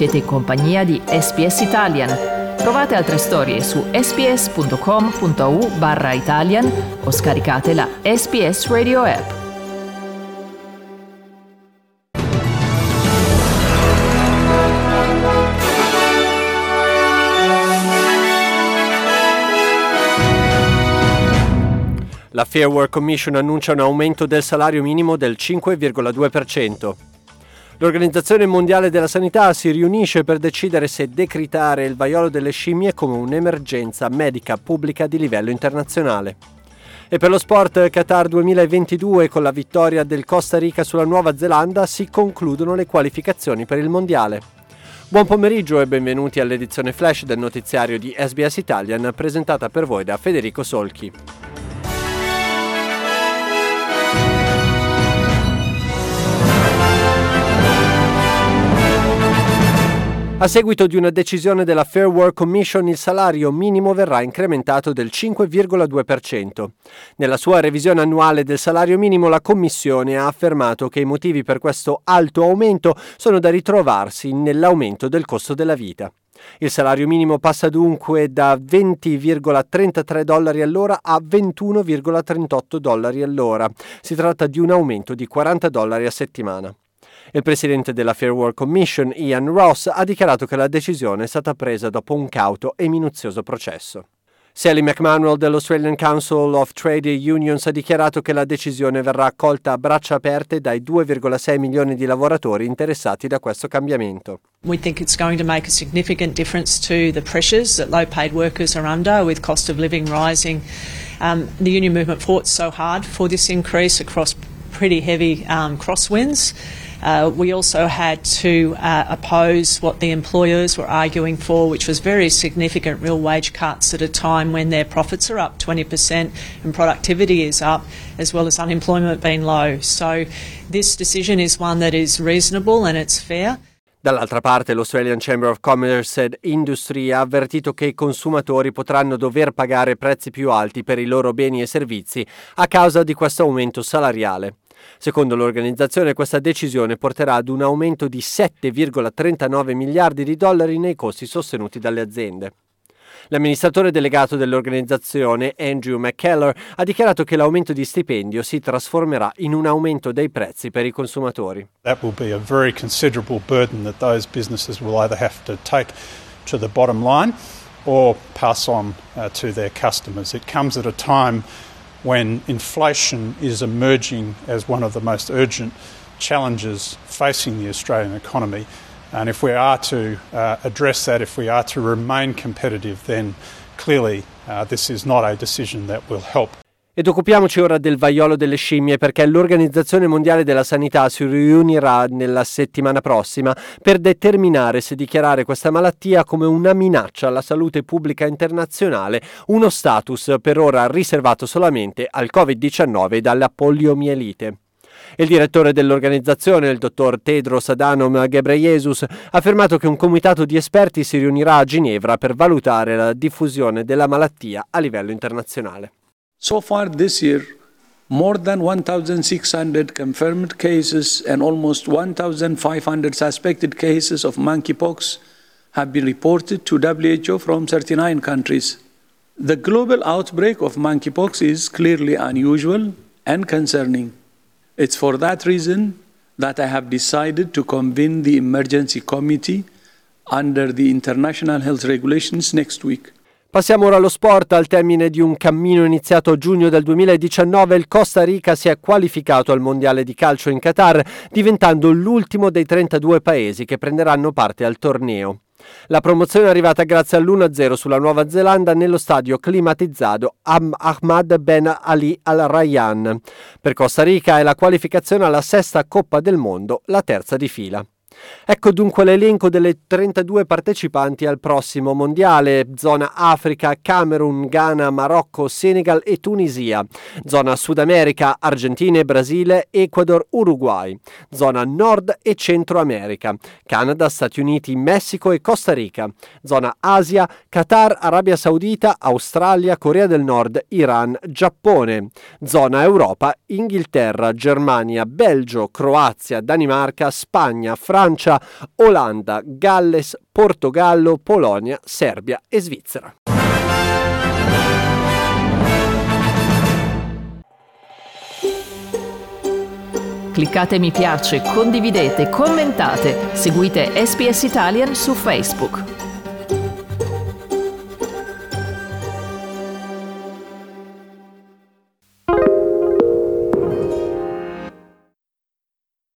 Siete in compagnia di SPS Italian. Trovate altre storie su sps.com.au barra Italian o scaricate la SPS Radio app. La Fair Work Commission annuncia un aumento del salario minimo del 5,2%. L'Organizzazione Mondiale della Sanità si riunisce per decidere se decretare il vaiolo delle scimmie come un'emergenza medica pubblica di livello internazionale. E per lo sport Qatar 2022 con la vittoria del Costa Rica sulla Nuova Zelanda si concludono le qualificazioni per il Mondiale. Buon pomeriggio e benvenuti all'edizione flash del notiziario di SBS Italian presentata per voi da Federico Solchi. A seguito di una decisione della Fair Work Commission il salario minimo verrà incrementato del 5,2%. Nella sua revisione annuale del salario minimo la Commissione ha affermato che i motivi per questo alto aumento sono da ritrovarsi nell'aumento del costo della vita. Il salario minimo passa dunque da 20,33 dollari all'ora a 21,38 dollari all'ora. Si tratta di un aumento di 40 dollari a settimana. Il presidente della Fair Work Commission, Ian Ross, ha dichiarato che la decisione è stata presa dopo un cauto e minuzioso processo. Sally McManuel dell'Australian Council of Trade Unions ha dichiarato che la decisione verrà accolta a braccia aperte dai 2,6 milioni di lavoratori interessati da questo cambiamento. We think it's going to make a significant difference to the pressures that low paid workers are under with cost of living rising. Um, the union movement fought so hard for this increase across pretty heavy um, crosswinds. Uh, we also had to uh, oppose what the employers were arguing for, which was very significant real wage cuts at a time when their profits are up 20% and productivity is up, as well as unemployment being low. So this decision is one that is reasonable and it's fair. Dall'altra parte l'Australian Chamber of Commerce and Industry ha avvertito che i consumatori potranno dover pagare prezzi più alti per i loro beni e servizi a causa di questo aumento salariale. Secondo l'organizzazione questa decisione porterà ad un aumento di 7,39 miliardi di dollari nei costi sostenuti dalle aziende. L'amministratore delegato dell'organizzazione, Andrew McKellar, ha dichiarato che l'aumento di stipendio si trasformerà in un aumento dei prezzi per i consumatori. That will be a very considerable burden that those businesses will either have to take to the bottom line or pass on uh, to their customers. It comes at a time when inflation is emerging as one of the most urgent challenges facing the Australian economy. And if we are to uh, address that, if we are to remain competitive, then clearly uh, this is not a decision that will help. Ed occupiamoci ora del vaiolo delle scimmie perché l'Organizzazione Mondiale della Sanità si riunirà nella settimana prossima per determinare se dichiarare questa malattia come una minaccia alla salute pubblica internazionale, uno status per ora riservato solamente al Covid-19 e alla poliomielite. Il direttore dell'organizzazione, il dottor Tedros Adhanom Ghebreyesus, ha affermato che un comitato di esperti si riunirà a Ginevra per valutare la diffusione della malattia a livello internazionale. So far this year, more than 1,600 confirmed cases and almost 1,500 suspected cases of monkeypox have been reported to WHO from 39 countries. The global outbreak of monkeypox is clearly unusual and concerning. It's for that reason that I have decided to convene the emergency committee under the international health regulations next week. Passiamo ora allo sport. Al termine di un cammino iniziato a giugno del 2019, il Costa Rica si è qualificato al Mondiale di calcio in Qatar, diventando l'ultimo dei 32 paesi che prenderanno parte al torneo. La promozione è arrivata grazie all'1-0 sulla Nuova Zelanda nello stadio climatizzato Ahmad Ben Ali Al Rayyan. Per Costa Rica è la qualificazione alla sesta Coppa del Mondo, la terza di fila. Ecco dunque l'elenco delle 32 partecipanti al prossimo mondiale, zona Africa, Camerun, Ghana, Marocco, Senegal e Tunisia, zona Sud America, Argentina Brasile, Ecuador, Uruguay, zona Nord e Centro America, Canada, Stati Uniti, Messico e Costa Rica, zona Asia, Qatar, Arabia Saudita, Australia, Corea del Nord, Iran, Giappone, zona Europa, Inghilterra, Germania, Belgio, Croazia, Danimarca, Spagna, Francia, Francia, Olanda, Galles, Portogallo, Polonia, Serbia e Svizzera. Cliccate mi piace, condividete, commentate, seguite SPS Italian su Facebook.